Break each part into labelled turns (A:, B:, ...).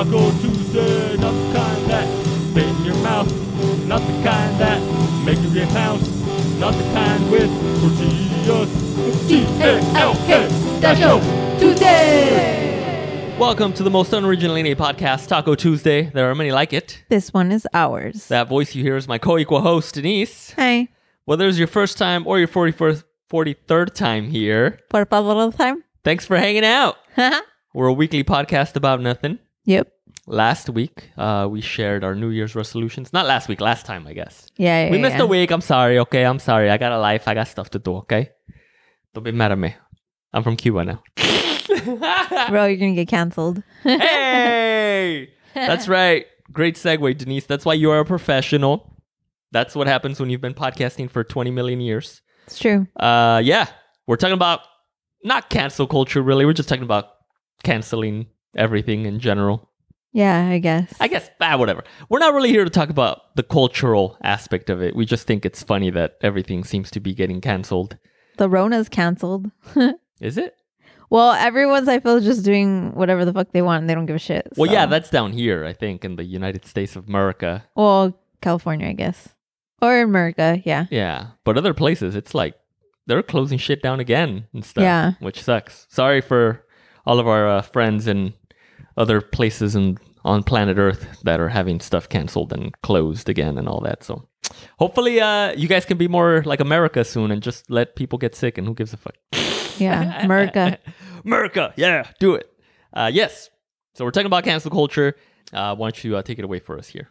A: Taco Tuesday, not the kind that spit in your mouth, not the kind that make you get mouse, not the kind with tortillas. T A L K Taco
B: Tuesday. Welcome to the most unoriginal anime podcast, Taco Tuesday. There are many like it.
C: This one is ours.
B: That voice you hear is my co-equal host, Denise.
C: Hey.
B: Whether it's your first time or your 41st, 43rd time here,
C: Por favor, time.
B: thanks for hanging out. We're a weekly podcast about nothing.
C: Yep.
B: Last week, uh, we shared our New Year's resolutions. Not last week, last time, I guess.
C: Yeah, yeah
B: we missed
C: yeah.
B: a week. I'm sorry. Okay, I'm sorry. I got a life. I got stuff to do. Okay, don't be mad at me. I'm from Cuba now.
C: Bro, you're gonna get canceled.
B: hey, that's right. Great segue, Denise. That's why you are a professional. That's what happens when you've been podcasting for 20 million years.
C: It's true.
B: Uh, yeah, we're talking about not cancel culture, really. We're just talking about canceling everything in general.
C: Yeah, I guess.
B: I guess, ah, whatever. We're not really here to talk about the cultural aspect of it. We just think it's funny that everything seems to be getting canceled.
C: the Rona's canceled.
B: Is it?
C: well, everyone's I feel just doing whatever the fuck they want. and They don't give a shit.
B: Well,
C: so-
B: yeah, that's down here, I think, in the United States of America.
C: well, California, I guess, or America. Yeah.
B: Yeah, but other places, it's like they're closing shit down again and stuff.
C: Yeah.
B: which sucks. Sorry for all of our uh, friends in other places and on planet Earth that are having stuff canceled and closed again and all that. So hopefully, uh, you guys can be more like America soon and just let people get sick and who gives a fuck.
C: Yeah. America.
B: America, yeah, do it. Uh, yes. So we're talking about cancel culture. Uh, why don't you uh, take it away for us here?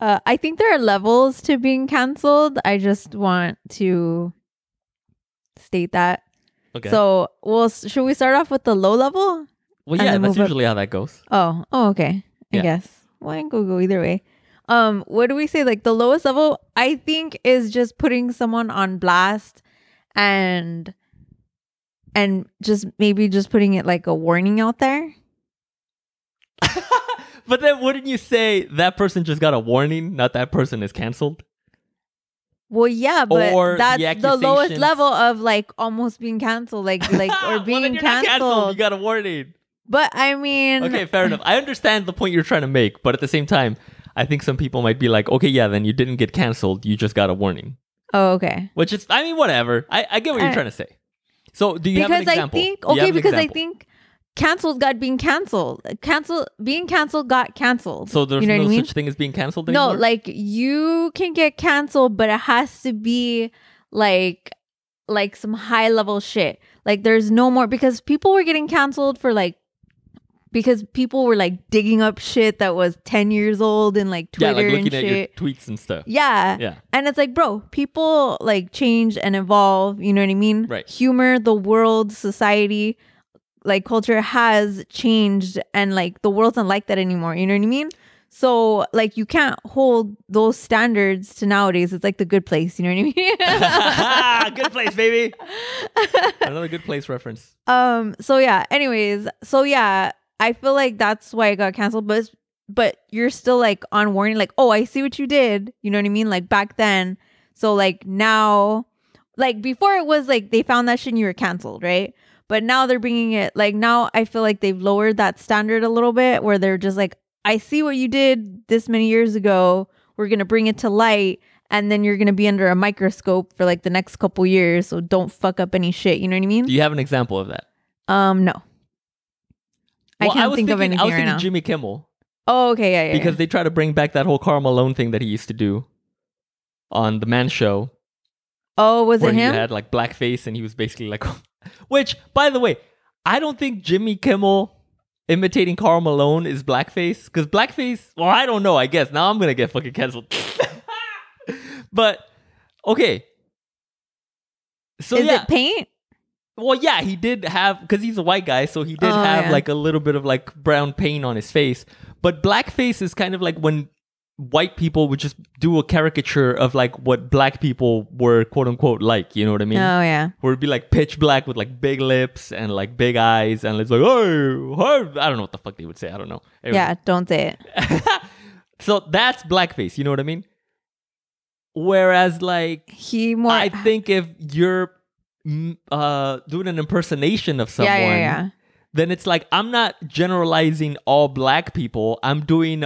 C: Uh, I think there are levels to being canceled. I just want to state that.
B: Okay.
C: So, well, should we start off with the low level?
B: Well,
C: and
B: yeah, that's
C: move up-
B: usually how that goes.
C: Oh, oh, okay. I
B: Yeah.
C: guess. Well, I can go either way. Um, what do we say? Like the lowest level, I think, is just putting someone on blast, and and just maybe just putting it like a warning out there.
B: but then wouldn't you say that person just got a warning, not that person is canceled?
C: Well, yeah, but
B: Or
C: that's the, lowest level of like almost being canceled, like like or
B: well,
C: being
B: not
C: canceled.
B: canceled. You got a warning.
C: But I mean,
B: Okay, fair enough. I understand the point you're trying to make, but at the same time, I think some people might be like, okay, yeah, then you didn't get canceled. You just got a warning.
C: Oh, okay.
B: Which is, I mean, whatever. I, I get what you're
C: I-
B: trying to say. So, do you have an
C: because I think
B: Do you have
C: okay, because I think canceled got being canceled. Cancel being canceled got canceled.
B: so. There's
C: you know
B: no
C: I mean?
B: such thing as being canceled anymore?
C: No, like you can get canceled, but it has to be like like some high level shit. Like there's no more because people were getting canceled for like because people were like digging up shit that was 10 years old and like
B: yeah,
C: Twitter
B: like looking
C: and
B: at your
C: shit.
B: tweets and stuff.
C: yeah.
B: Yeah.
C: And it's like, bro, people like change and evolve, you know what I mean?
B: Right.
C: Humor, the world, society, like culture has changed and like the world's not like that anymore, you know what I mean? So like you can't hold those standards to nowadays. It's like the good place, you know what I mean?
B: good place, baby. Another good place reference.
C: um so yeah, anyways, so yeah, I feel like that's why it got canceled, but but you're still like on warning like, "Oh, I see what you did." You know what I mean? Like back then. So like now like before it was like they found that shit and you were canceled, right? But now they're bringing it like now I feel like they've lowered that standard a little bit where they're just like, I see what you did this many years ago. We're gonna bring it to light, and then you're gonna be under a microscope for like the next couple years. So don't fuck up any shit. You know what I mean?
B: Do you have an example of that?
C: Um, no. I can't
B: was
C: think of
B: thinking-
C: anything
B: I was
C: right
B: thinking
C: now.
B: Jimmy Kimmel
C: oh, okay, yeah, yeah.
B: because
C: yeah.
B: they try to bring back that whole Karl Malone thing that he used to do on the Man Show.
C: oh, was it
B: he had like blackface and he was basically like which by the way i don't think jimmy kimmel imitating karl malone is blackface because blackface well i don't know i guess now i'm gonna get fucking canceled but okay so
C: Is
B: yeah
C: it paint?
B: Well yeah he did have because he's a white guy so he did
C: Oh,
B: have
C: yeah.
B: like a little bit of like brown paint on his face but blackface is kind of like when white people would just do a caricature of like what black people were quote unquote like you know what i mean
C: oh yeah.
B: where it'd be like pitch black with like big lips and like big eyes and it's like oh, hey I don't know what the fuck they would say I don't know Anyway.
C: Yeah, don't say it.
B: so that's blackface you know what I mean whereas like
C: He more
B: I think if you're uh doing an impersonation of someone
C: Yeah, yeah, yeah.
B: then it's like I'm not generalizing all black people. I'm doing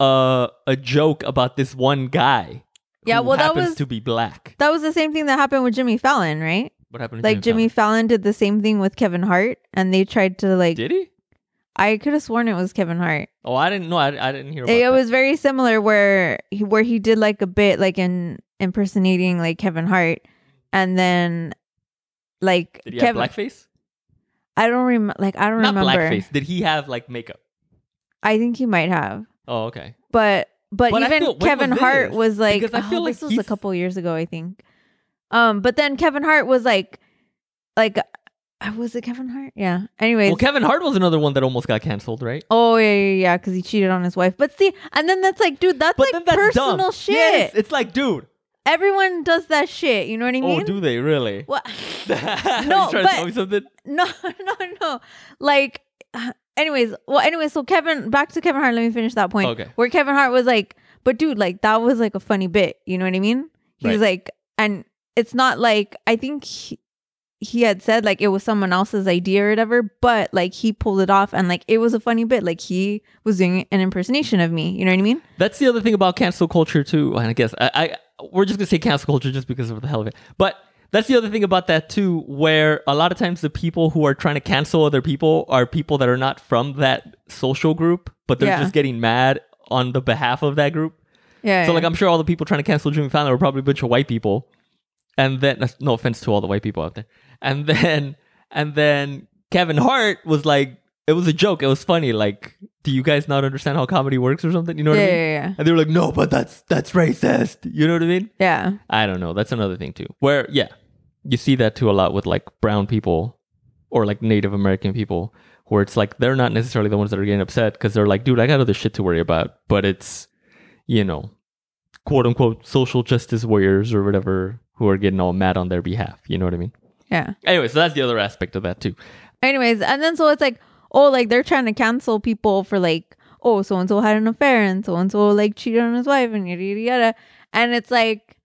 B: a a joke about this one guy.
C: Yeah, well, that
B: happens
C: was-
B: to be black.
C: That was the same thing that happened with Jimmy Fallon, right?
B: What happened? To
C: Like Jimmy Fallon did the same thing with Kevin Hart, and they tried to like.
B: Did he?
C: I could have sworn it was Kevin Hart.
B: Oh, I didn't know. I, I didn't hear. About
C: It
B: that.
C: was very similar where he, where he did like a bit like in impersonating like Kevin Hart, and then like
B: Did he have
C: Kevin.
B: blackface?
C: I don't remember. Like I don't
B: Not
C: remember.
B: blackface. Did he have like makeup?
C: I think he might have,
B: Oh, okay.
C: but but,
B: But
C: even
B: feel-
C: Kevin
B: was
C: Hart
B: this?
C: was like,
B: Because I feel
C: oh,
B: like
C: this was a couple years ago, I think. Um, but then Kevin Hart was like, like, uh, was it Kevin Hart? Yeah. Anyways,
B: Well, Kevin Hart was another one that almost got canceled, right?
C: oh yeah, yeah, yeah, because he cheated on his wife. But see, and then that's like, dude, that's
B: But
C: like
B: that's
C: personal
B: dumb.
C: shit.
B: Yes, it's like, dude.
C: Everyone does that shit. You know what I oh, mean?
B: Oh, do they really?
C: What?
B: no,
C: No,
B: you trying to
C: but-
B: tell me something?
C: No, no, no. Like, anyways, well, anyway, so Kevin, back to Kevin Hart. Let me finish that point.
B: Okay.
C: Where Kevin Hart was like, but dude, like that was like a funny bit. You know what I mean? He was like, and it's not like I think he, he had said like it was someone else's idea or whatever, but like he pulled it off and like it was a funny bit. Like he was doing an impersonation of me. You know what I mean?
B: That's the other thing about cancel culture too. And I guess I, I we're just gonna say cancel culture just because of the hell of it. But that's the other thing about that too, where a lot of times the people who are trying to cancel other people are people that are not from that social group, but they're
C: Yeah.
B: just getting mad on the behalf of that group.
C: Yeah.
B: So like I'm sure all the people trying to cancel Jimmy Fallon were probably a bunch of white people. And then that's- no offense to all the white people out there. And then and then Kevin Hart was like it was a joke. It was funny. Like, do you guys not understand how comedy works or something? You know what
C: yeah,
B: I mean?
C: yeah, yeah,
B: And they were like, no, but that's that's racist. You know what I mean?
C: yeah.
B: I don't know. That's another thing too. Where yeah, you see that too a lot with like brown people or like Native American people, where it's like they're not necessarily the ones that are getting upset because they're like, dude, I got other shit to worry about. But it's you know, quote unquote social justice warriors or whatever who are getting all mad on their behalf. You know what I mean?
C: yeah.
B: Anyway, so that's the other aspect of that too.
C: Anyways, and then so it's like, oh, like they're trying to cancel people for like, oh, so and so had an affair and so and so like cheated on his wife and yada yada yada. And it's like,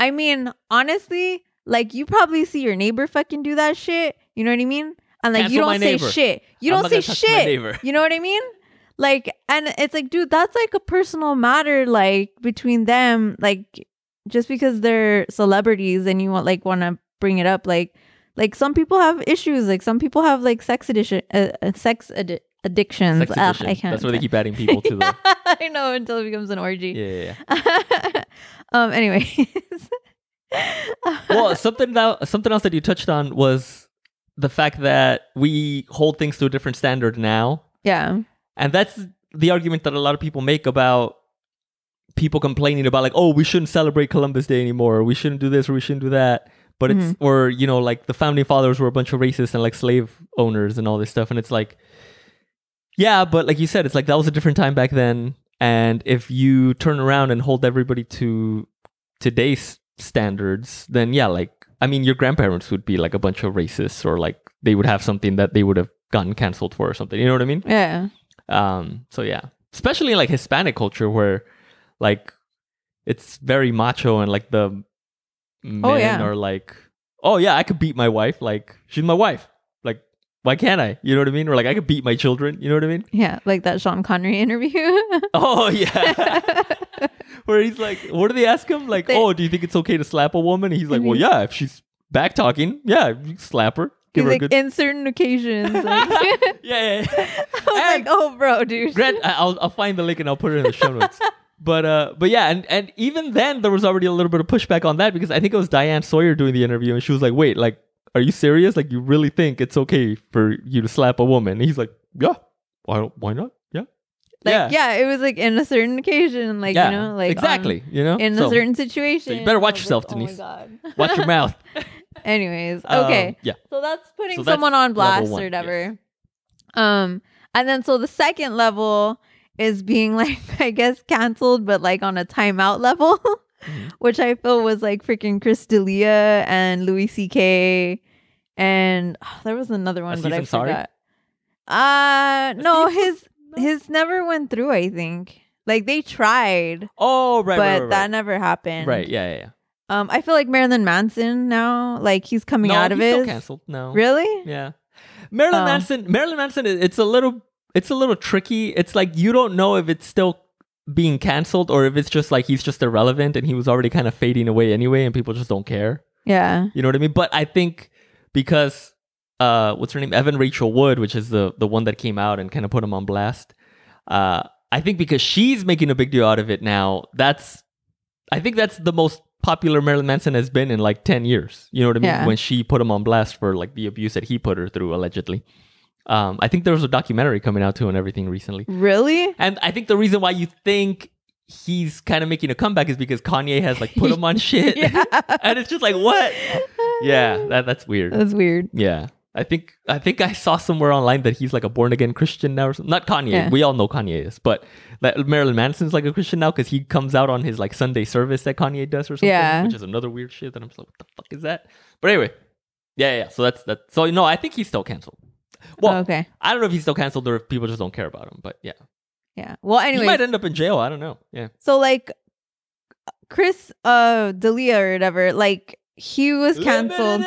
C: I mean, honestly, like you probably see your neighbor fucking do that shit. You know what I mean? And like you
B: Cancel my
C: don't say shit. You
B: I'm
C: don't say
B: gonna talk to my
C: shit. You know what I mean? Like, and it's like, dude, that's like a personal matter, like between them, like just because they're celebrities and you want like want to bring it up, like, like some people have issues, like some people have like sex addiction, uh, uh, sex addi- addictions.
B: Sex
C: Ugh. I can't.
B: That's where they keep adding people to the.
C: I know until it becomes an orgy.
B: Yeah, yeah, yeah.
C: um. Anyways.
B: well, something that something else that you touched on was the fact that we hold things to a different standard now,
C: yeah.
B: and that's the argument that a lot of people make about people complaining about like, oh, we shouldn't celebrate Columbus Day anymore, we shouldn't do this, or we shouldn't do that. But it's or you know like the founding fathers were a bunch of racists and like slave owners and all this stuff, and it's like, yeah, but like you said, it's like that was a different time back then, and if you turn around and hold everybody to today's standards, then yeah, like I mean, your grandparents would be like a bunch of racists, or like they would have something that they would have gotten canceled for or something. You know what I mean?
C: Yeah.
B: Um, so yeah, especially in like Hispanic culture where like it's very macho and like the men
C: Oh, yeah.
B: are like, oh yeah, I could beat my wife. Like she's my wife. Like why can't I? You know what I mean? Or like I could beat my children. You know what I mean?
C: Yeah. Like that Sean Connery interview.
B: Oh yeah. Where he's like, what do they ask him? Like,
C: They-
B: oh, do you think it's okay to slap a woman? And he's like, well,
C: Mhm.
B: yeah, if she's back talking, yeah, you slap her. Give
C: He's
B: her a
C: like,
B: good.
C: in certain occasions. Like,
B: yeah, yeah, yeah.
C: I was like, oh, bro, dude.
B: Grant, I'll I'll find the link and I'll put it in the show notes. But uh, but yeah, and and even then there was already a little bit of pushback on that because I think it was Diane Sawyer doing the interview and she was like, wait, like, are you serious? Like, you really think it's okay for you to slap a woman? And he's like, yeah, why why not? Yeah,
C: Like, yeah. it was like in a certain occasion, like,
B: yeah,
C: you know, like um,
B: exactly, you know,
C: in
B: So,
C: a certain situation.
B: so you better watch yourself,
C: like,
B: Denise.
C: Oh my God.
B: watch your mouth.
C: Anyways,
B: Um,
C: okay.
B: yeah.
C: So that's putting
B: So that's
C: someone on blast
B: one,
C: or whatever. Um, and then so the second level is being like, I guess, canceled, but like on a timeout level,
B: Mhm.
C: which I feel was like freaking Chris D'Elia and Louis C.K. And oh, there was another one, but I forgot. Uh no, his
B: no?
C: his never went through. I think like they tried,
B: Oh, right,
C: but
B: right, right,
C: that never happened.
B: Right, yeah, yeah, yeah.
C: Um, I feel like Marilyn Manson now, like he's coming
B: no,
C: out of
B: he's still
C: it.
B: canceled. No,
C: Really?
B: Yeah, Marilyn
C: Oh.
B: Manson. Marilyn Manson. It's a little. It's a little tricky. It's like you don't know if it's still being canceled or if it's just like he's just irrelevant and he was already kind of fading away anyway, and people just don't care.
C: Yeah.
B: You know what I mean? But I think because uh, what's her name? Evan Rachel Wood, which is the the one that came out and kind of put him on blast. Uh, I think because she's making a big deal out of it now. That's I think that's the most popular Marilyn Manson has been in like ten years. You know what I mean?
C: Yeah.
B: When she put him on blast for like the abuse that he put her through allegedly. Um, I think there was a documentary coming out too and everything recently.
C: Really?
B: And I think the reason why you think he's kind of making a comeback is because Kanye has like put him on shit. And it's just like what? Yeah, that that's weird.
C: That's weird.
B: Yeah. I think I think I saw somewhere online that he's like a born again Christian now or something. Not Kanye.
C: Yeah.
B: We all know Kanye is, but that Marilyn Manson's like a Christian now because he comes out on his like Sunday service that Kanye does or something.
C: Yeah.
B: Which is another weird shit that I'm just like, what the fuck is that? But anyway. Yeah, yeah. yeah. So that's that. So no, I think he's still canceled. Well,
C: okay.
B: I don't know if he's still canceled or if people just don't care about him, but yeah.
C: Yeah. Well, anyway, he
B: might end up in jail. I don't know. Yeah.
C: so like Chris uh D'Elia or whatever, like he was canceled.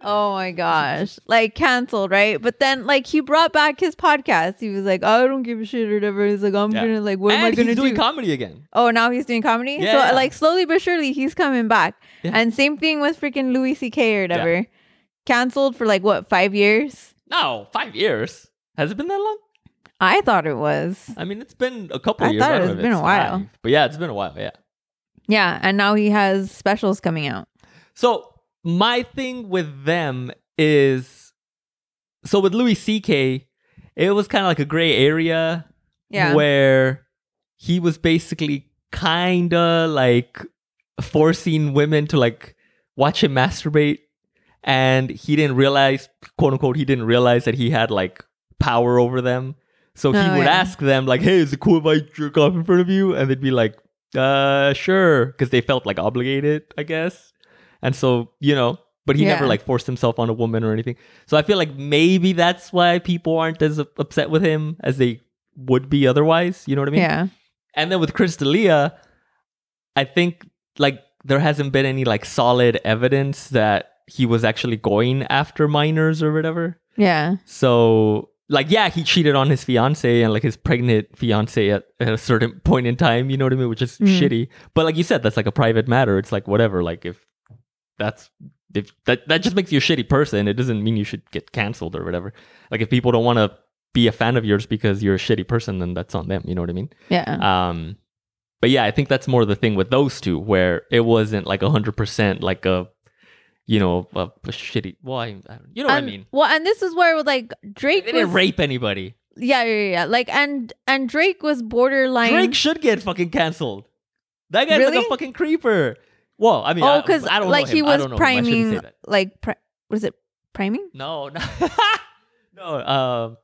C: Oh my gosh. Like canceled, right? But then like he brought back his podcast. He was like, I don't give a shit or whatever. He's like, I'm
B: Yeah.
C: gonna like what
B: and
C: am I gonna do?
B: comedy again.
C: oh, now he's doing comedy?
B: Yeah,
C: so
B: yeah.
C: like slowly but surely he's coming back. And same thing with freaking Louis C.K. or whatever. Canceled for like what, five years?
B: No, five years. Has it been that long?
C: I thought it was.
B: I mean, it's been a couple
C: I
B: years.
C: thought
B: I
C: it
B: don't
C: was
B: know if
C: been
B: it's
C: a while.
B: five. But yeah, it's been a while. Yeah.
C: Yeah. And now he has specials coming out.
B: So my thing with them is, so with Louis C.K., it was kind of like a gray area
C: Yeah.
B: where he was basically kind of like forcing women to like watch him masturbate and he didn't realize quote unquote he didn't realize that he had like power over them. So he
C: Oh,
B: would
C: yeah.
B: ask them like hey is it cool if i jerk off in front of you? And they'd be like uh sure because they felt like obligated i guess. And so you know but he never like forced himself on a woman or anything. So i feel like maybe that's why people aren't as upset with him as they would be otherwise you know what i mean?
C: Yeah.
B: and then with Chris D'Elia, I think like there hasn't been any like solid evidence that he was actually going after minors or whatever.
C: Yeah.
B: So like yeah, he cheated on his fiance and like his pregnant fiance at, at a certain point in time, you know what I mean, which is
C: Mhm.
B: shitty. But like you said, that's like a private matter. It's like whatever. Like if that's if that that just makes you a shitty person, it doesn't mean you should get canceled or whatever. Like if people don't want to be a fan of yours because you're a shitty person, then that's on them. You know what I mean?
C: Yeah.
B: Um, but yeah, I think that's more the thing with those two, where it wasn't like hundred percent like a, you know, a, a shitty. Well, I, I you know what I
C: And-
B: mean.
C: Well, and this is where like Drake
B: They didn't rape anybody.
C: Yeah, yeah, yeah. Like and and Drake was borderline.
B: Drake should get fucking canceled. That guy's like
C: Really?
B: a fucking creeper. Well, I mean,
C: oh, because
B: I, don't
C: like
B: know
C: he
B: him. I
C: was
B: don't know him. I shouldn't say
C: priming,
B: that.
C: like pri- what is it? Priming?
B: No, no, no. Uh,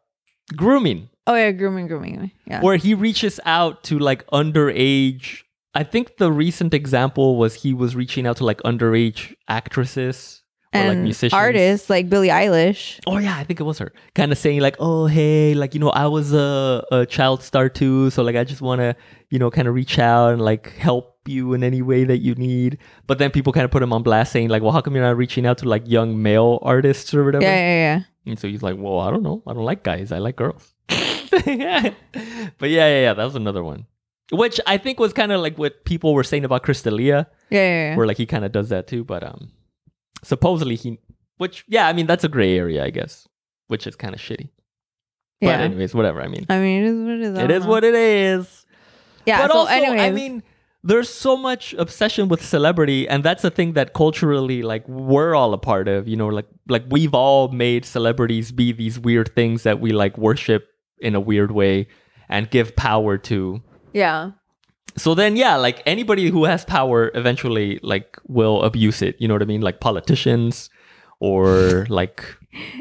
B: grooming.
C: Oh yeah, grooming, grooming. Yeah.
B: where he reaches out to like underage. I think the recent example was he was reaching out to like underage actresses or like musicians.
C: artists like Billie Eilish.
B: Oh yeah, I think it was her. Kind of saying like, "Oh hey, like you know, I was a, a child star too, so like I just want to, you know, kind of reach out and like help you in any way that you need." But then people kind of put him on blast saying like, "Well, how come you're not reaching out to like young male artists or whatever?"
C: Yeah, yeah, yeah.
B: And so he's like, "Well, I don't know. I don't like guys. I like girls." but yeah, yeah, yeah. That was another one, which I think was kind of like what people were saying about Chris D'Elia,
C: Yeah, yeah, yeah.
B: where like he kind of does that too. But um, supposedly he, which yeah, I mean that's a gray area, I guess, which is kind of shitty. But
C: Yeah.
B: anyways, whatever. I mean,
C: I mean, it is what it is.
B: It is
C: know.
B: what it is.
C: Yeah.
B: but
C: so,
B: also,
C: anyways,
B: I mean, there's so much obsession with celebrity, and that's a thing that culturally, like, we're all a part of. You know, like, like we've all made celebrities be these weird things that we like worship in a weird way and give power to.
C: Yeah,
B: So then, yeah, like anybody who has power eventually, like, will abuse it. You know what I mean? Like politicians or like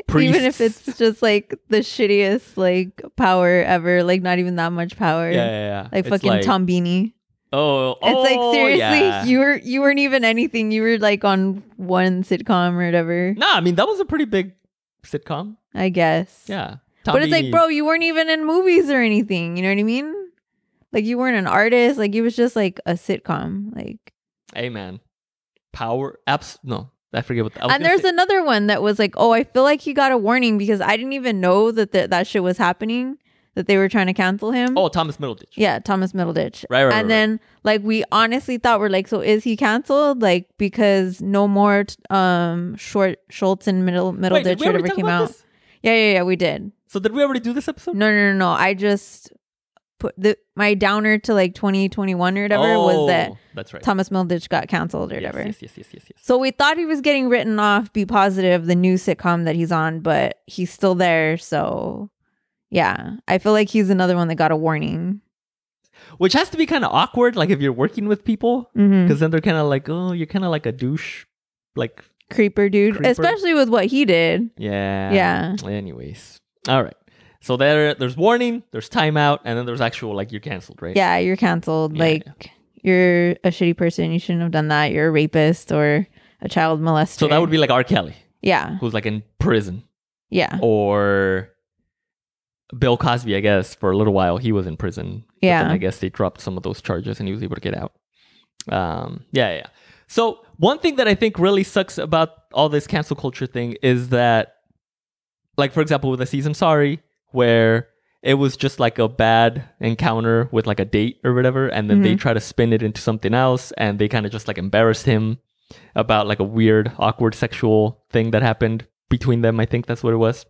B: priests.
C: even if it's just like the shittiest like power ever, like not even that much power.
B: yeah, yeah, yeah.
C: Like
B: It's
C: fucking Tom Beanie.
B: Oh,
C: It's like
B: oh,
C: seriously,
B: yeah.
C: you were you weren't even anything. You were like on one sitcom or whatever.
B: Nah, I mean that was a pretty big sitcom.
C: I guess.
B: Yeah,
C: but it's like, bro, you weren't even in movies or anything. You know what I mean? Like you weren't an artist. Like it was just like a sitcom. Like
B: Hey man, power. Abs. No, I forget what. I
C: And there's
B: say-
C: another one that was like, oh, I feel like he got a warning because I didn't even know that th- that shit was happening, that they were trying to cancel him.
B: oh Thomas Middleditch.
C: Yeah, Thomas Middleditch.
B: Right, right, right,
C: And then like we honestly thought we're like, so is he canceled? Like because no more t- um short Schultz and Middle
B: Wait,
C: Middleditch or whatever came
B: about
C: out.
B: this?
C: Yeah, yeah, yeah, we did.
B: So did we already do this episode?
C: No, no, no, no. I just put the my downer to like 2021 or whatever was that
B: Oh, that's right.
C: Thomas Middleditch got canceled or
B: yes,
C: whatever.
B: yes, yes, yes, yes, yes.
C: So we thought he was getting written off, B Positive, the new sitcom that he's on, but he's still there. So yeah, I feel like he's another one that got a warning.
B: Which has to be kind of awkward, like if you're working with people,
C: Mm-hmm.
B: because then they're kind of like, oh, you're kind of like a douche, like
C: Creeper dude,
B: Creeper.
C: especially with what he did.
B: yeah,
C: Yeah.
B: Anyways, all right. So there, there's warning, there's timeout, and then there's actual like you're canceled, right?
C: Yeah, you're canceled.
B: Yeah,
C: like you're a shitty person. You shouldn't have done that. You're a rapist or a child molester.
B: So that would be like R. Kelly,
C: yeah,
B: who's like in prison,
C: yeah,
B: or Bill Cosby, I guess, for a little while he was in prison. But
C: Yeah.
B: then I guess they dropped some of those charges and he was able to get out. Um, yeah, yeah. yeah. So one thing that I think really sucks about all this cancel culture thing is that, like for example, with the Aziz Ansari, where it was just like a bad encounter with like a date or whatever, and then they try to spin it into something else, and they kind of just like embarrassed him about like a weird, awkward sexual thing that happened between them. I think that's what it was.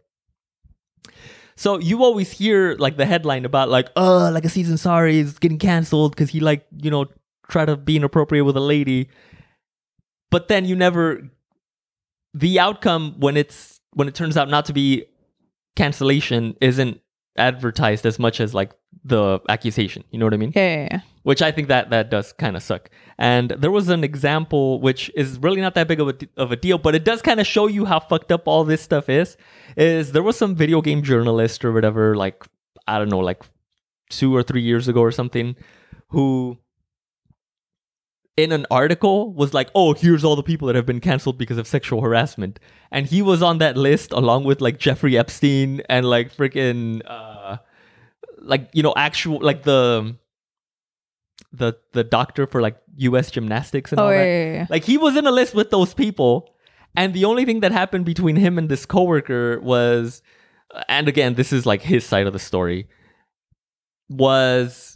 B: So you always hear like the headline about like, uh, like Aziz Ansari is getting canceled because he like, you know, try to be inappropriate with a lady. But then you never the outcome when it's when it turns out not to be cancellation isn't advertised as much as like the accusation. You know what I mean?
C: yeah, yeah, yeah.
B: which I think that that does kind of suck. And there was an example which is really not that big of a of a deal, but it does kind of show you how fucked up all this stuff is. Is there was some video game journalist or whatever, like I don't know, like two or three years ago or something, who in an article was like, "Oh, here's all the people that have been canceled because of sexual harassment," and he was on that list along with like Jeffrey Epstein and like freaking uh, like you know actual like the the the doctor for like U.S. gymnastics and
C: Oh,
B: all
C: yeah,
B: that.
C: yeah, yeah.
B: Like he was in a list with those people, and the only thing that happened between him and this coworker was, and again, this is like his side of the story, was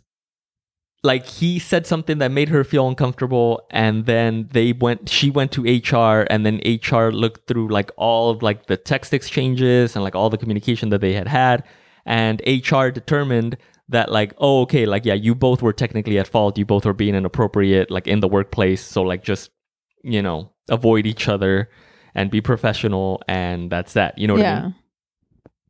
B: like he said something that made her feel uncomfortable, and then they went. She went to HR, and then HR looked through like all of like the text exchanges and like all the communication that they had had, and HR determined that like oh okay like yeah you both were technically at fault you both were being inappropriate like in the workplace so like just you know avoid each other and be professional and that's that you know what i
C: yeah.
B: mean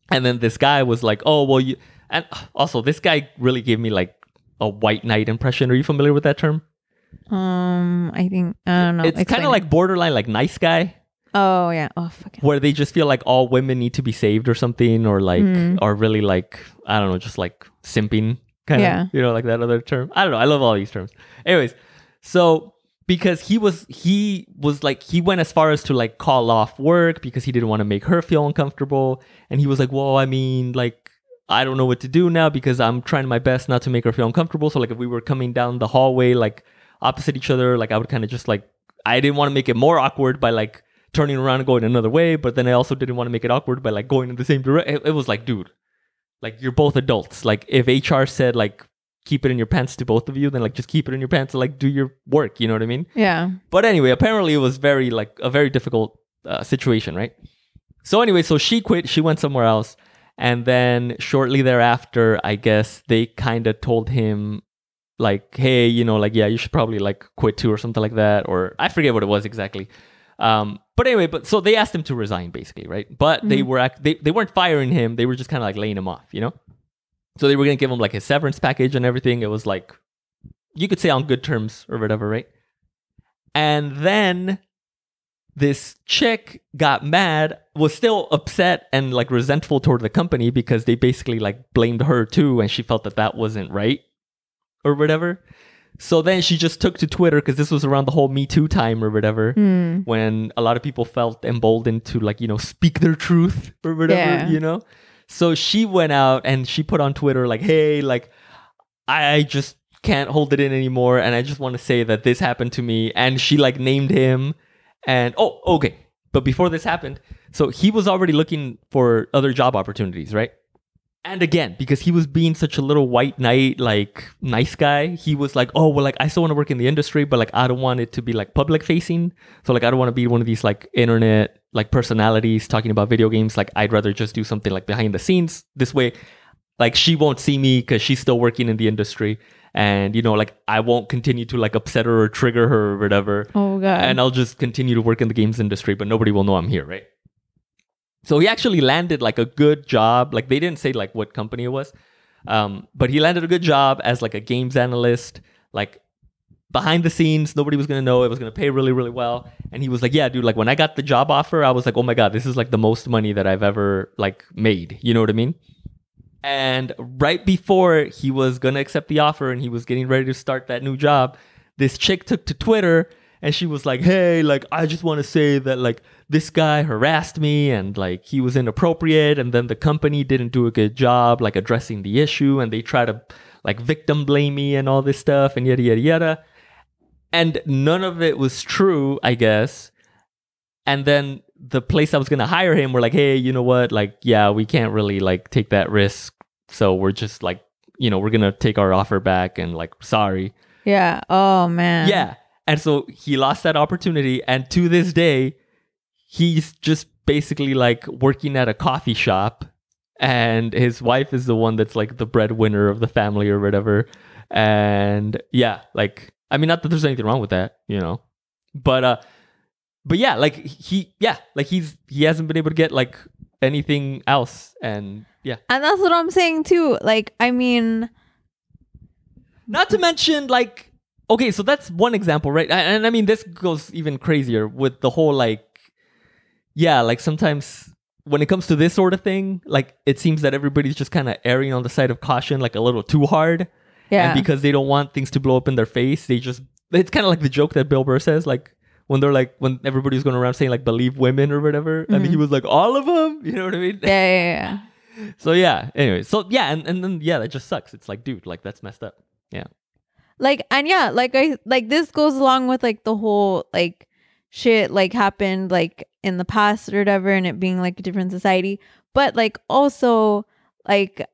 B: and then this guy was like oh well you and also this guy really gave me like a white knight impression. Are you familiar with that term?
C: Um, I think I don't know.
B: it's kind of like borderline like nice guy.
C: Oh yeah, oh fucking
B: where they just feel like all women need to be saved or something or like
C: Mhm.
B: are really like i don't know just like simping kind of
C: Yeah.
B: you know like that other term. I don't know. I love all these terms. Anyways so because he was he was like he went as far as to like call off work because he didn't want to make her feel uncomfortable. And he was like well i mean like i don't know what to do now because i'm trying my best not to make her feel uncomfortable. So like if we were coming down the hallway like opposite each other like i would kind of just like i didn't want to make it more awkward by like turning around and going another way but then i also didn't want to make it awkward by like going in the same direction it, it was like dude like you're both adults. Like if hr said like keep it in your pants to both of you then like just keep it in your pants and like do your work you know what i mean?
C: Yeah.
B: but anyway apparently it was very like a very difficult uh, situation right? So anyway so she quit. She went somewhere else and then shortly thereafter i guess they kind of told him like hey you know like yeah you should probably like quit too or something like that or i forget what it was exactly. Um but anyway but so they asked him to resign basically right? But they were act- they, they weren't firing him they were just kind of like laying him off you know? So they were gonna give him like a severance package and everything. It was like you could say on good terms or whatever right? And then this chick got mad was still upset and like resentful toward the company because they basically like blamed her too and she felt that that wasn't right or whatever so then she just took to twitter because this was around the whole me too time or whatever
C: Hmm.
B: when a lot of people felt emboldened to like you know speak their truth or whatever
C: Yeah.
B: you know so she went out and she put on twitter like hey like i just can't hold it in anymore and i just want to say that this happened to me and she like named him And oh, okay. But before this happened, so he was already looking for other job opportunities, right? And again, because he was being such a little white knight, like nice guy, he was like, "Oh, well, like I still want to work in the industry, but like I don't want it to be like public facing. So like I don't want to be one of these like internet like personalities talking about video games. Like I'd rather just do something like behind the scenes. This way, like she won't see me because she's still working in the industry, and you know, like I won't continue to like upset her or trigger her or whatever.
C: Oh god.
B: And I'll just continue to work in the games industry, but nobody will know I'm here, right? So he actually landed like a good job. Like they didn't say like what company it was, um, but he landed a good job as like a games analyst. Like behind the scenes, nobody was gonna know. It was gonna pay really, really well. And he was like, "Yeah, dude. Like when I got the job offer, I was like, oh my god, this is like the most money that I've ever like made. You know what I mean?" And right before he was gonna accept the offer and he was getting ready to start that new job, this chick took to Twitter and she was like, "Hey, like I just want to say that like this guy harassed me and like he was inappropriate and then the company didn't do a good job like addressing the issue and they try to like victim blame me and all this stuff and yada yada yada." And none of it was true, I guess. And then the place I was gonna hire him were like, "Hey, you know what? Like, yeah, we can't really like take that risk, so we're just like, you know, we're gonna take our offer back and like, sorry."
C: yeah. Oh man.
B: Yeah. And so he lost that opportunity. And to this day, he's just basically like working at a coffee shop. And his wife is the one that's like the breadwinner of the family or whatever. And yeah, like, I mean, not that there's anything wrong with that, you know, but, uh, but yeah, like he, yeah, like he's, he hasn't been able to get like anything else. And yeah.
C: And that's what I'm saying too. Like, I mean,
B: Not to mention, like, okay, so that's one example, right? And, and I mean, this goes even crazier with the whole, like, yeah, like sometimes when it comes to this sort of thing, like, it seems that everybody's just kind of erring on the side of caution, like a little too hard.
C: yeah.
B: And because they don't want things to blow up in their face, they just, it's kind of like the joke that Bill Burr says, like, when they're like, when everybody's going around saying, like, believe women or whatever. And he mm-hmm. was like, all of them? You know what I mean?
C: yeah, yeah, yeah.
B: So, yeah, anyway. So, yeah, and, and then, yeah, that just sucks. It's like, dude, like, that's messed up. Yeah.
C: like and yeah like i like this goes along with like the whole like shit like happened like in the past or whatever and it being like a different society but like also like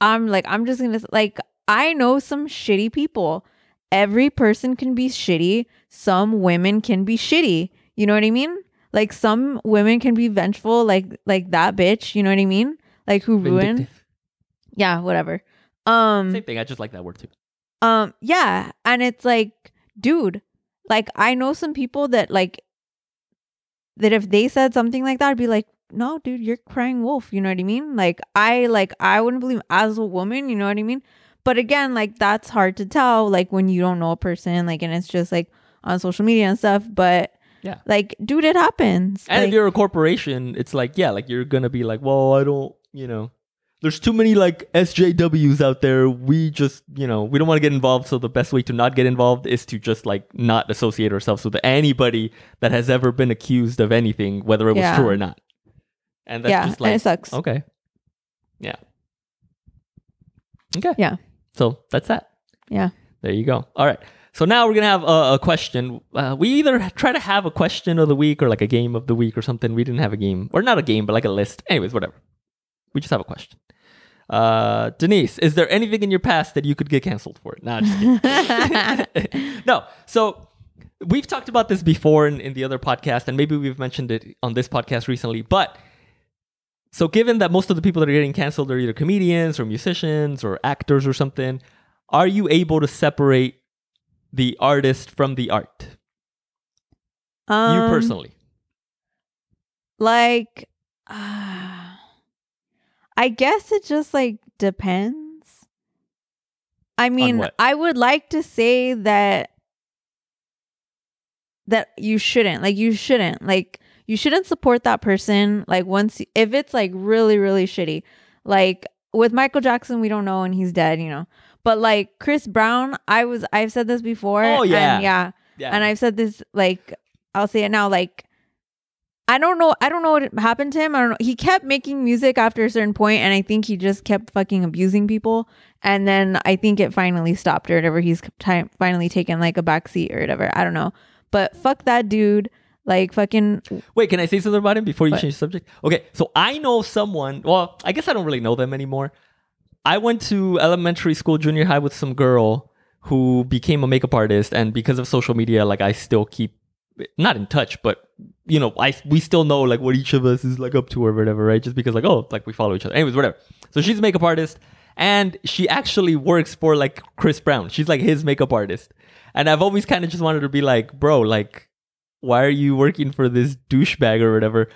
C: i'm like i'm just gonna like i know some shitty people every person can be shitty some women can be shitty you know what i mean like some women can be vengeful like like that bitch you know what i mean like who ruined
B: Vindictive.
C: yeah whatever um
B: Same thing. I just like that word too.
C: um, yeah, and it's like, dude, like I know some people that like that if they said something like that, I'd be like, no, dude, you're crying wolf. You know what I mean? Like I like I wouldn't believe as a woman. You know what I mean? But again, like that's hard to tell. Like when you don't know a person, like and it's just like on social media and stuff. But
B: Yeah.
C: like, dude, it happens.
B: And
C: Like,
B: if you're a corporation, it's like, yeah, like you're gonna be like, well, I don't, you know, there's too many like SJWs out there. We just, you know, we don't want to get involved. So the best way to not get involved is to just like not associate ourselves with anybody that has ever been accused of anything, whether it was
C: Yeah.
B: true or not. And that's
C: yeah,
B: just like,
C: and it sucks.
B: okay, yeah, okay,
C: Yeah.
B: So that's that.
C: Yeah.
B: There you go. All right. So now we're gonna have a, a question. Uh, we either try to have a question of the week or like a game of the week or something. We didn't have a game, or not a game, but like a list. Anyways, whatever. We just have a question. Uh, Denise, is there anything in your past that you could get canceled for? Nah, no. So we've talked about this before in, in the other podcast, and maybe we've mentioned it on this podcast recently. But so, given that most of the people that are getting canceled are either comedians or musicians or actors or something, are you able to separate the artist from the art?
C: Um,
B: you personally.
C: Like, uh, I guess it just like depends. I mean. I would like to say that that you shouldn't. Like you shouldn't. Like you shouldn't support that person like once if it's like really really shitty. Like with Michael Jackson, we don't know and he's dead, you know. But like Chris Brown, I was I've said this before.
B: Oh,
C: and
B: yeah.
C: yeah.
B: Yeah.
C: And I've said this like I'll say it now like I don't know I don't know what happened to him. I don't know. He kept making music after a certain point and I think he just kept fucking abusing people and then I think it finally stopped or whatever. He's ti- finally taken like a back seat or whatever. I don't know. but fuck that dude. Like fucking
B: Wait, can I say something about him before you
C: What?
B: change the subject? Okay, so I know someone. Well, I guess I don't really know them anymore. I went to elementary school, junior high with some girl who became a makeup artist, and because of social media, like I still keep not in touch, but you know, I we still know like what each of us is like up to or whatever, right? Just because like oh, like we follow each other. Anyways, whatever. So she's a makeup artist, and she actually works for like Chris Brown. She's like his makeup artist, and I've always kind of just wanted to be like, bro, like why are you working for this douchebag or whatever?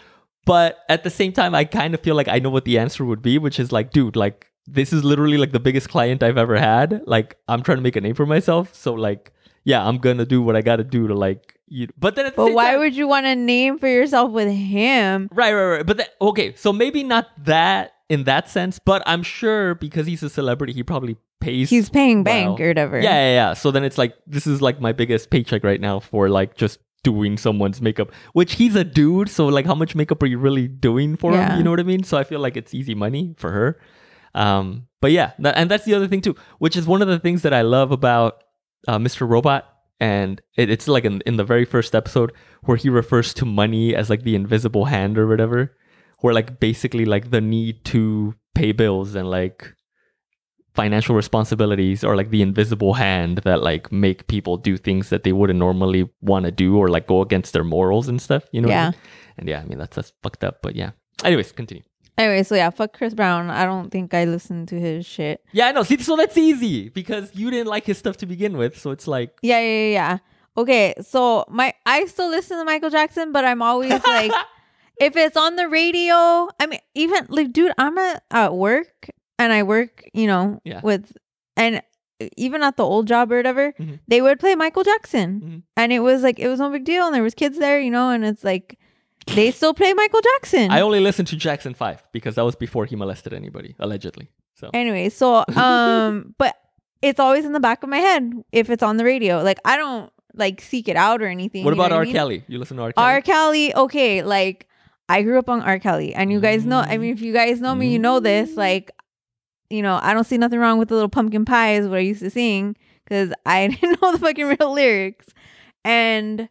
B: But at the same time, I kind of feel like I know what the answer would be, which is like, dude, like this is literally like the biggest client I've ever had. Like I'm trying to make a name for myself, so like, yeah, I'm gonna do what I gotta do to like. You, but then, at the
C: But why
B: time-
C: would you want to name for yourself with him?
B: Right, right, right. But that, okay, so maybe not that in that sense, but I'm sure because he's a celebrity, he probably pays.
C: He's paying bank or whatever.
B: Yeah, yeah, yeah. So then it's like this is like my biggest paycheck right now for like just doing someone's makeup. Which he's a dude, so like how much makeup are you really doing for
C: Yeah.
B: him? You know what I mean? So I feel like it's easy money for her. Um, but yeah, that, and that's the other thing too, which is one of the things that I love about uh, Mr. Robot. And it, it's like in, in the very first episode where he refers to money as like the invisible hand or whatever, where like basically like the need to pay bills and like financial responsibilities or like the invisible hand that like make people do things that they wouldn't normally want to do or like go against their morals and stuff. You know? what I
C: Yeah.
B: mean? And yeah, I mean that's that's fucked up. But yeah. Anyways, continue.
C: Anyway, so yeah, fuck Chris Brown. I don't think I listened to his shit.
B: Yeah, I know. See, so that's easy because you didn't like his stuff to begin with. So it's like,
C: Yeah, yeah, yeah. yeah. Okay, so my I still listen to Michael Jackson, but I'm always like, if it's on the radio, I mean, even like, dude, I'm at, at work and I work, you know,
B: Yeah.
C: with and even at the old job or whatever,
B: Mhm.
C: they would play Michael Jackson,
B: Mhm.
C: and it was like it was no big deal, and there was kids there, you know, and it's like they still play Michael Jackson.
B: I only listened to Jackson 5 because that was before he molested anybody, allegedly. So,
C: anyway, so um, but it's always in the back of my head if it's on the radio. Like I don't like seek it out or anything.
B: what about
C: I
B: R.
C: mean?
B: Kelly? You listen to R. Kelly?
C: R. Kelly, okay, like I grew up on R. Kelly, and you guys know. I mean, if you guys know me, you know this.
B: Mm.
C: Like, you know, I don't see nothing wrong with the little pumpkin pie is what I used to sing because I didn't know the fucking real lyrics, and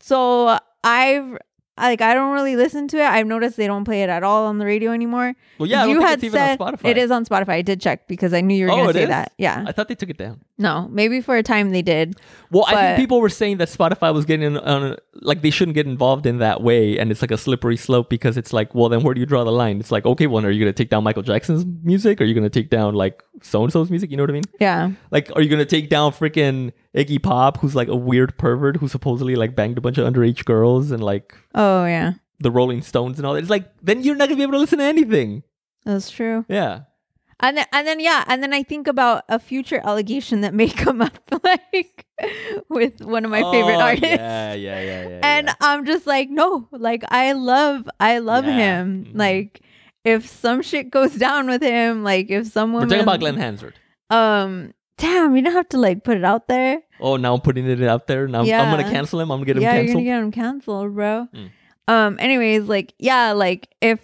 C: so I've like I don't really listen to it. I've noticed they don't play it at all on the radio anymore.
B: well, yeah,
C: you
B: think
C: had
B: it's even
C: said
B: on Spotify.
C: it is on Spotify. I did check because I knew you were
B: Oh,
C: going to say
B: is?
C: that. Yeah,
B: I thought they took it down.
C: no, maybe for a time they did.
B: Well, I think people were saying that Spotify was getting on, like they shouldn't get involved in that way, and it's like a slippery slope because it's like, well, then where do you draw the line? It's like, okay, well, are you gonna take down Michael Jackson's music? Are you gonna take down like so and so's music? You know what I mean?
C: Yeah,
B: Like, are you gonna take down freaking Iggy Pop, who's like a weird pervert who supposedly like banged a bunch of underage girls and like
C: oh yeah,
B: the Rolling Stones and all that? It's like then you're not gonna be able to listen to anything.
C: that's true.
B: Yeah.
C: And then, and then, yeah, and then I think about a future allegation that may come up, like with one of my favorite
B: Oh,
C: artists.
B: Yeah, yeah, yeah, yeah.
C: and
B: yeah.
C: I'm just like, no, like I love, I love
B: Yeah.
C: him.
B: Mhm.
C: Like, if some shit goes down with him, like if someone,
B: we're talking about Glen Hansard.
C: Um, damn, you don't have to like put it out there.
B: Oh, now I'm putting it out there. Now I'm- I'm gonna cancel him. I'm gonna get him
C: yeah,
B: canceled.
C: you're gonna get him canceled, bro.
B: Mm.
C: Um, anyways, like, yeah, like if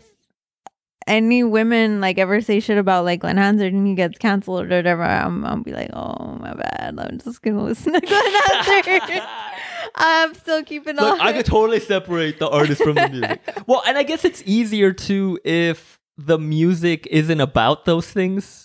C: any women like ever say shit about like Glen Hansard and he gets canceled or whatever, I'm I'll be like, oh my bad. I'm just gonna listen to Glen Hansard. I'm still keeping on.
B: I could totally separate the artist from the music. Well, and I guess it's easier too if the music isn't about those things.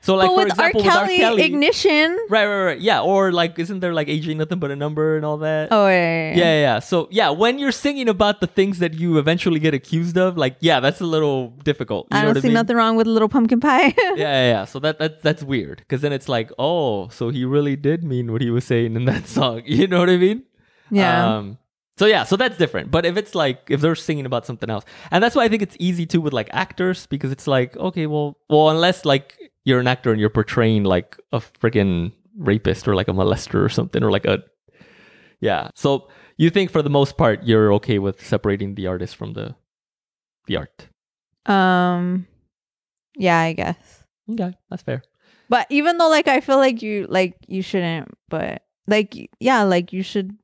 B: So, like
C: but
B: for
C: with
B: example,
C: R. Kelly,
B: with R. Kelly,
C: ignition.
B: right, right, right, yeah, or like, isn't there like age ain't nothing but a number and all that?
C: Oh yeah, yeah,
B: yeah,
C: yeah.
B: yeah. So yeah, when you're singing about the things that you eventually get accused of, like, yeah, that's a little difficult. You
C: I don't see
B: mean?
C: nothing wrong with a little pumpkin pie.
B: yeah, yeah, yeah. So that, that that's weird because then it's like, oh, so he really did mean what he was saying in that song. You know what I mean?
C: yeah.
B: Um, so yeah, so that's different. But if it's like if they're singing about something else, and that's why I think it's easy too with like actors because it's like okay, well, well, unless like you're an actor and you're portraying like a freaking rapist or like a molester or something or like a yeah. So you think for the most part you're okay with separating the artist from the the art?
C: um, yeah, I guess.
B: Okay, that's fair.
C: But even though like I feel like you like you shouldn't, but like yeah, like you should.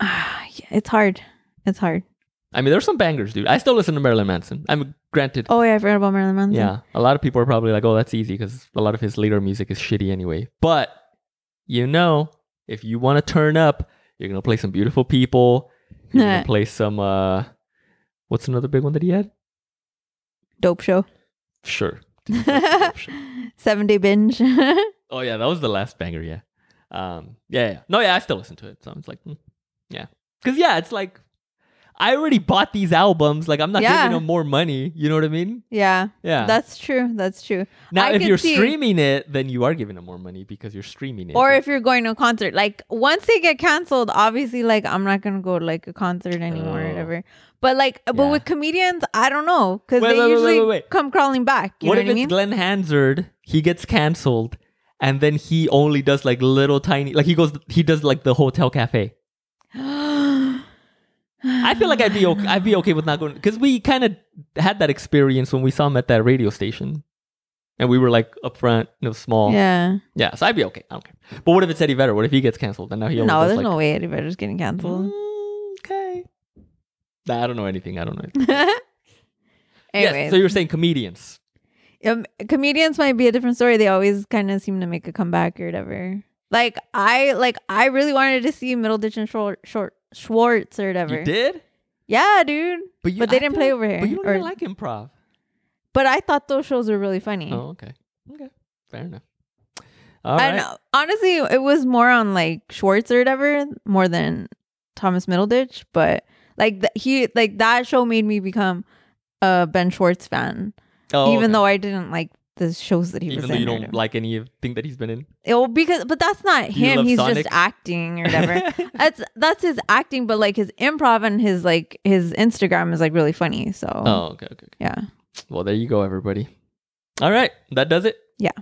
C: Ah, yeah, it's hard. It's hard.
B: I mean, there's some bangers, dude. I still listen to Marilyn Manson. I'm granted.
C: Oh yeah, I forgot about Marilyn Manson.
B: Yeah, a lot of people are probably like, "Oh, that's easy," because a lot of his later music is shitty anyway. But you know, if you want to turn up, You're gonna play some beautiful people. You're gonna play some. uh What's another big one that he had?
C: Dope show.
B: Sure.
C: Seven day binge.
B: Oh yeah, that was the last banger. Yeah. Um. Yeah. yeah. No. Yeah. I still listen to it. So it's like, hmm, yeah. Because yeah, it's like I already bought these albums. Like I'm not
C: Yeah.
B: giving them more money. You know what I mean?
C: yeah,
B: Yeah.
C: that's true. That's true.
B: now,
C: I
B: if you're
C: see-
B: streaming it, then you are giving them more money because you're streaming it.
C: Or if you're going to a concert, like once they get canceled, obviously, like I'm not gonna go to like a concert anymore or
B: Oh.
C: whatever. But like, but
B: Yeah.
C: with comedians, I don't know because they
B: wait,
C: usually
B: wait, wait.
C: come crawling back. You
B: what if
C: what
B: it's
C: mean?
B: Glen Hansard? He gets canceled, and then he only does like little tiny, like he goes, he does like the hotel cafe. I feel like I'd be okay. I'd be okay with not going because we kind of had that experience when we saw him at that radio station, and we were like up front, you know, small.
C: yeah.
B: Yeah, so I'd be okay. I don't care. But what if it's Eddie Vedder? What if he gets canceled? And now he
C: No, there's
B: like,
C: no way Eddie Vedder's getting canceled.
B: Mm, okay. Nah, I don't know anything. I don't know. Anything.
C: Anyways,
B: Yes, so you were saying comedians.
C: um, comedians might be a different story. They always kind of seem to make a comeback or whatever. Like I like I really wanted to see Middleditch and Short, Short Schwartz or whatever.
B: You did,
C: Yeah, dude.
B: but, you,
C: But they
B: I
C: didn't play
B: like-
C: over here,
B: But you don't
C: or-
B: even like improv.
C: But I thought those shows were really funny.
B: Oh, okay. Okay. Fair enough. All right.
C: and honestly, it was more on like Schwartz or whatever more than Thomas Middleditch. But like th- he like that show made me become a Ben Schwartz fan,
B: Oh,
C: even
B: okay.
C: though I didn't like the shows that he
B: even
C: was
B: though
C: in.
B: you don't like anything that he's been in.
C: Oh, because but that's not
B: you
C: him.
B: love
C: He's
B: Sonic?
C: just acting or whatever. that's that's his acting, but like his improv and his like his Instagram is like really funny. So
B: Oh, okay, okay, okay.
C: yeah,
B: Well, there you go, everybody. All right, that does it.
C: Yeah.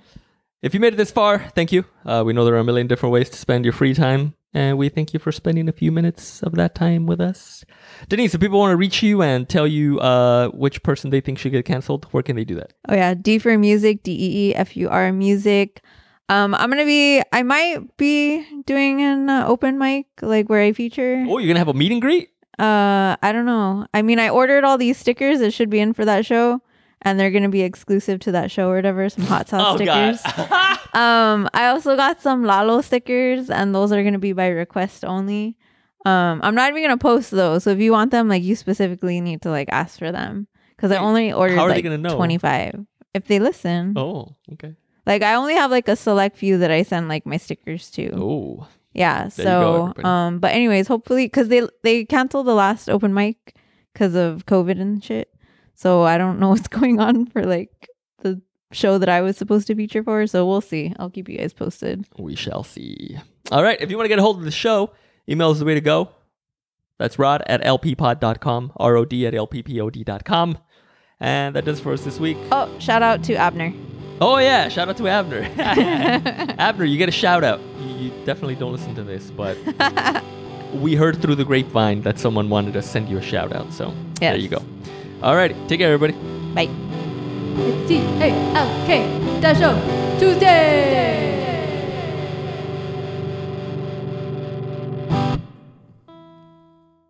B: If you made it this far, thank you. Uh, we know there are a million different ways to spend your free time, and we thank you for spending a few minutes of that time with us. Denise, if people want to reach you and tell you uh, which person they think should get canceled, where can they do that?
C: oh yeah, D for music, D E E F U R music. Um, I'm gonna be. I might be doing an uh, open mic, like where I feature.
B: Oh, you're gonna have a meet and greet?
C: Uh, I don't know. I mean, I ordered all these stickers. It should be in for that show, and they're gonna be exclusive to that show or whatever. Some hot sauce
B: Oh
C: stickers. Um, I also got some Lalo stickers, and those are gonna be by request only. Um, I'm not even gonna post those. So if you want them, like you specifically need to like ask for them because I only ordered
B: how are they
C: like
B: gonna know?
C: 25 if they listen.
B: oh, okay.
C: Like I only have like a select few that I send like my stickers to.
B: Oh,
C: Yeah.
B: There you go,
C: So um, but anyways, hopefully because they they canceled the last open mic because of COVID and shit. So I don't know what's going on for like the show that I was supposed to feature for. So we'll see. I'll keep you guys posted.
B: we shall see. All right. If you want to get a hold of the show, email is the way to go. That's rod at lppod.com, R O D at lppod.com. And that does it for us this week.
C: Oh, shout out to Abner.
B: Oh, yeah. Shout out to Abner. Abner, you get a shout out. You, you definitely don't listen to this, but we heard through the grapevine that someone wanted to send you a shout out. So there you go. All right. Take care, everybody.
C: Bye.
A: It's T A L K Dash Show Tuesday.